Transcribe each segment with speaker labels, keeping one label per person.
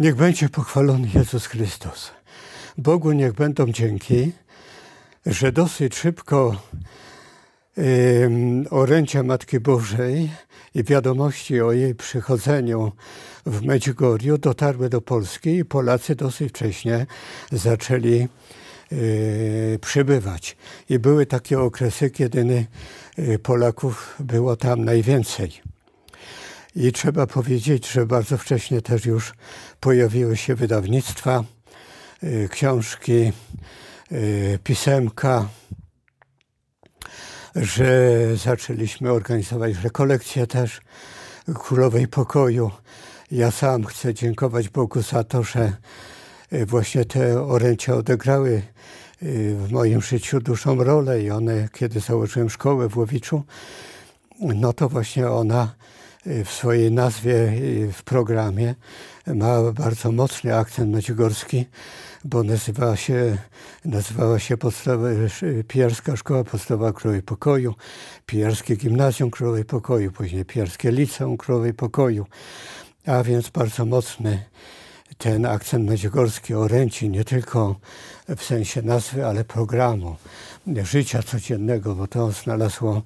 Speaker 1: Niech będzie pochwalony Jezus Chrystus. Bogu niech będą dzięki, że dosyć szybko orędzia Matki Bożej i wiadomości o jej przychodzeniu w Medjugorju dotarły do Polski i Polacy dosyć wcześnie zaczęli y, przybywać. I były takie okresy, kiedy y, Polaków było tam najwięcej. I trzeba powiedzieć, że bardzo wcześnie też już pojawiły się wydawnictwa, y, książki, pisemka, że zaczęliśmy organizować rekolekcje też Królowej Pokoju. Ja sam chcę dziękować Bogu za to, że e, właśnie te oręcia odegrały w moim życiu dużą rolę i one, kiedy założyłem szkołę w Łowiczu, no to właśnie ona w swojej nazwie w programie. Ma bardzo mocny akcent medjugorski, bo nazywała się, nazywała się podstawa, Szkoła Podstawowa Królowej Pokoju, Pijarskie Gimnazjum Królowej Pokoju, później Pijarskie Liceum Królowej Pokoju, a więc bardzo mocny ten akcent medjugorski oręci, nie tylko w sensie nazwy, ale programu, życia codziennego, bo to znalazło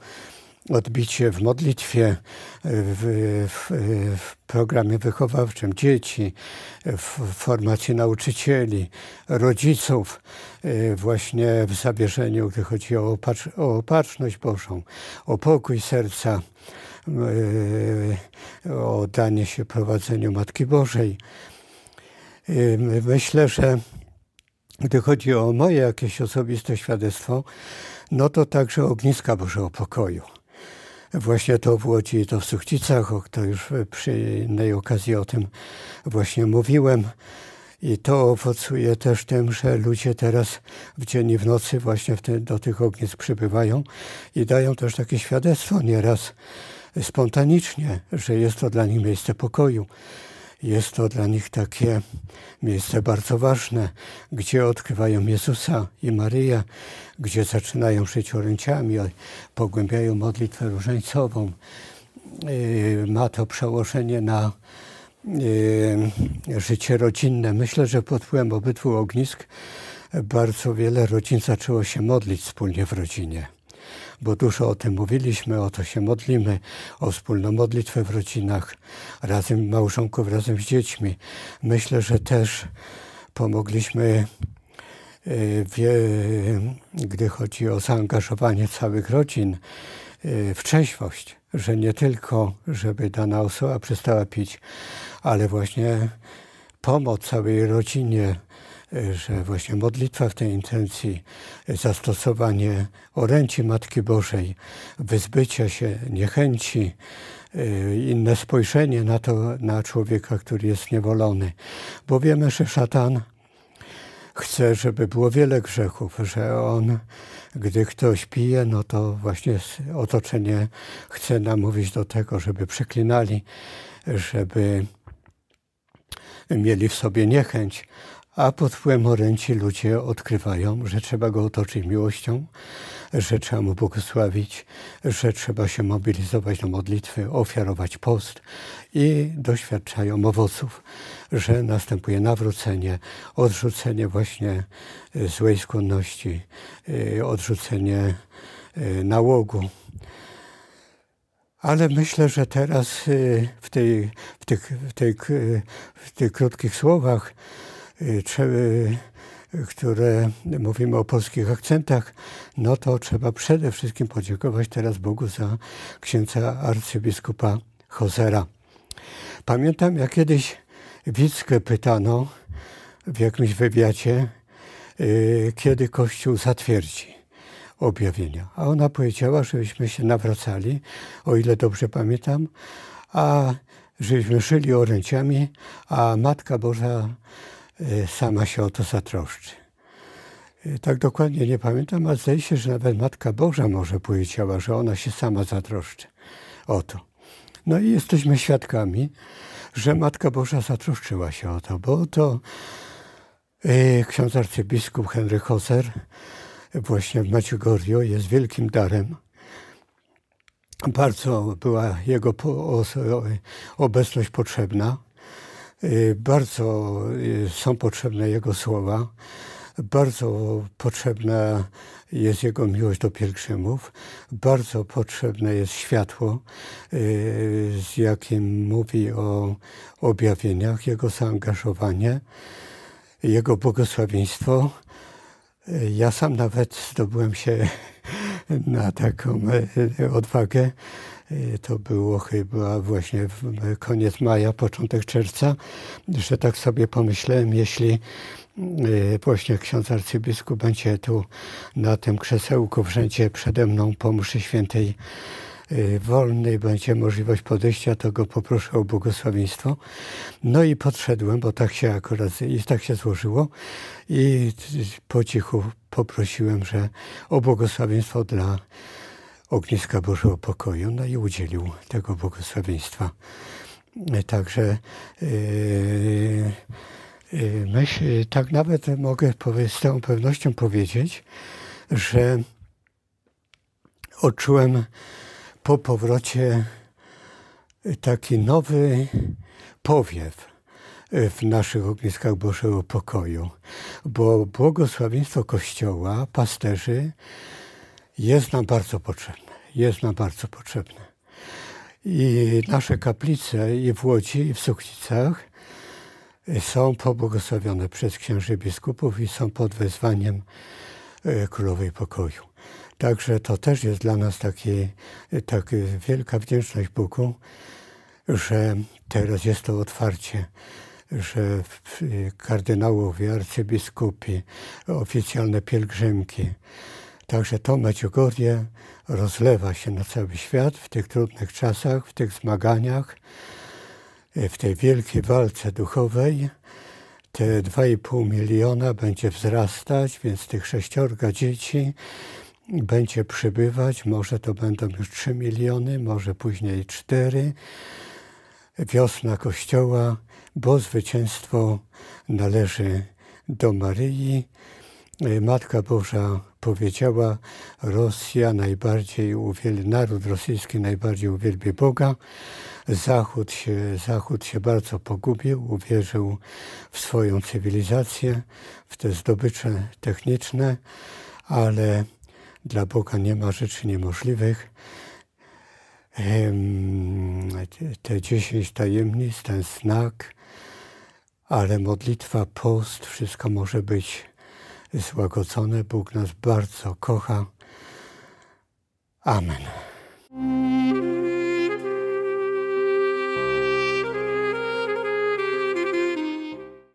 Speaker 1: odbicie w modlitwie, w, w, w, programie wychowawczym dzieci, w formacji nauczycieli, rodziców, e, właśnie w zabierzeniu, gdy chodzi o, opatrz, o opatrzność Bożą, o pokój serca, e, o oddanie się prowadzeniu Matki Bożej. E, myślę, że gdy chodzi o moje jakieś osobiste świadectwo, no to także ogniska Bożego Pokoju Właśnie to w Łodzi, to w Suchcicach, to już przy innej okazji o tym właśnie mówiłem. I to owocuje też tym, że ludzie teraz w dzień i w nocy właśnie te, do tych ognisk przybywają i dają też takie świadectwo nieraz spontanicznie, że jest to dla nich miejsce pokoju. Jest to dla nich takie miejsce bardzo ważne, gdzie odkrywają Jezusa i Maryję, gdzie zaczynają żyć oręciami, pogłębiają modlitwę różańcową. Yy, ma to przełożenie na yy, życie rodzinne. Myślę, że pod wpływem obydwu ognisk bardzo wiele rodzin zaczęło się modlić wspólnie w rodzinie bo dużo o tym mówiliśmy, o to się modlimy, o wspólną modlitwę w rodzinach, razem małżonków, razem z dziećmi. Myślę, że też pomogliśmy e, wie, gdy chodzi o zaangażowanie całych rodzin e, w trzeźwość, że nie tylko, żeby dana osoba przestała pić, ale właśnie pomoc całej rodzinie że właśnie modlitwa w tej intencji, zastosowanie oręci Matki Bożej, wyzbycia się niechęci, y, inne spojrzenie na to, na człowieka, który jest niewolony. Bo wiemy, że szatan chce, żeby było wiele grzechów, że on, gdy ktoś pije, no to właśnie otoczenie chce namówić do tego, żeby przeklinali, żeby mieli w sobie niechęć, a pod wpływem oręci ludzie odkrywają, że trzeba go otoczyć miłością, że trzeba mu błogosławić, że trzeba się mobilizować na modlitwy, ofiarować post i doświadczają owoców, że następuje nawrócenie, odrzucenie właśnie e, złej skłonności, e, odrzucenie e, nałogu. Ale myślę, że teraz w, tej, w, tych, w, tej, w tych krótkich słowach które mówimy o polskich akcentach, no to trzeba przede wszystkim podziękować teraz Bogu za księdza arcybiskupa Hozera. Pamiętam, jak kiedyś Wickę pytano w jakimś wywiadzie, y, kiedy Kościół zatwierdzi objawienia. A ona powiedziała, żebyśmy się nawracali, o ile dobrze pamiętam, a żebyśmy żyli oręciami, a Matka Boża Y, sama się o to zatroszczy. Y, tak dokładnie nie pamiętam, ale zdaje się, że nawet Matka Boża może powiedziała, że ona się sama zatroszczy o to. No i jesteśmy świadkami, że Matka Boża zatroszczyła się o to, bo to yy, ksiądz arcybiskup Henry Hoser właśnie w Maciugorju jest wielkim darem. Bardzo była jego obecność potrzebna Y, Bardzo y, są potrzebne Jego słowa, bardzo potrzebna jest Jego miłość do pielgrzymów, bardzo potrzebne jest światło, y, z jakim mówi o objawieniach, Jego zaangażowanie, Jego błogosławieństwo. Y, Ja sam nawet zdobyłem się na taką e, odwagę. Y, To było chyba właśnie w- koniec maja, początek czerwca, że tak sobie pomyślałem, jeśli właśnie ksiądz arcybiskup będzie tu na tym krzesełku w rzędzie przede mną po mszy świętej y, wolnej, będzie możliwość podejścia, to go poproszę o błogosławieństwo. No i podszedłem, bo tak się akurat i tak się złożyło i po cichu poprosiłem, że o błogosławieństwo dla ogniska Bożego Pokoju, no i udzielił tego błogosławieństwa. Także yy, yy, myśl, tak nawet mogę z całą pewnością powiedzieć, że odczułem po powrocie taki nowy powiew w naszych ogniskach Bożego Pokoju, bo błogosławieństwo Kościoła, pasterzy jest nam bardzo potrzebne. Jest nam bardzo potrzebne. I nasze kaplice i w Łodzi, i w Suchnicach są pobłogosławione przez księży biskupów i są pod wezwaniem Królowej Pokoju. Także to też jest dla nas taki, taka wielka wdzięczność Bogu, że teraz jest to otwarcie, że kardynałowie, arcybiskupi, oficjalne pielgrzymki, Także to Medjugorje rozlewa się na cały świat w tych trudnych czasach, w tych zmaganiach, w tej wielkiej walce duchowej. Te 2,5 miliona będzie wzrastać, więc tych sześciorga dzieci będzie przybywać. Może to będą już 3 miliony, może później 4. Wiosna Kościoła, bo zwycięstwo należy do Maryi. Matka Boża powiedziała, Rosja najbardziej uwielbia, naród rosyjski najbardziej uwielbia Boga. Zachód się, Zachód się bardzo pogubił, uwierzył w swoją cywilizację, w te zdobycze techniczne, ale dla Boga nie ma rzeczy niemożliwych. Em, te- Te dziesięć tajemnic, ten znak, ale modlitwa, post, wszystko może być złagodzone. Bóg nas bardzo kocha. Amen.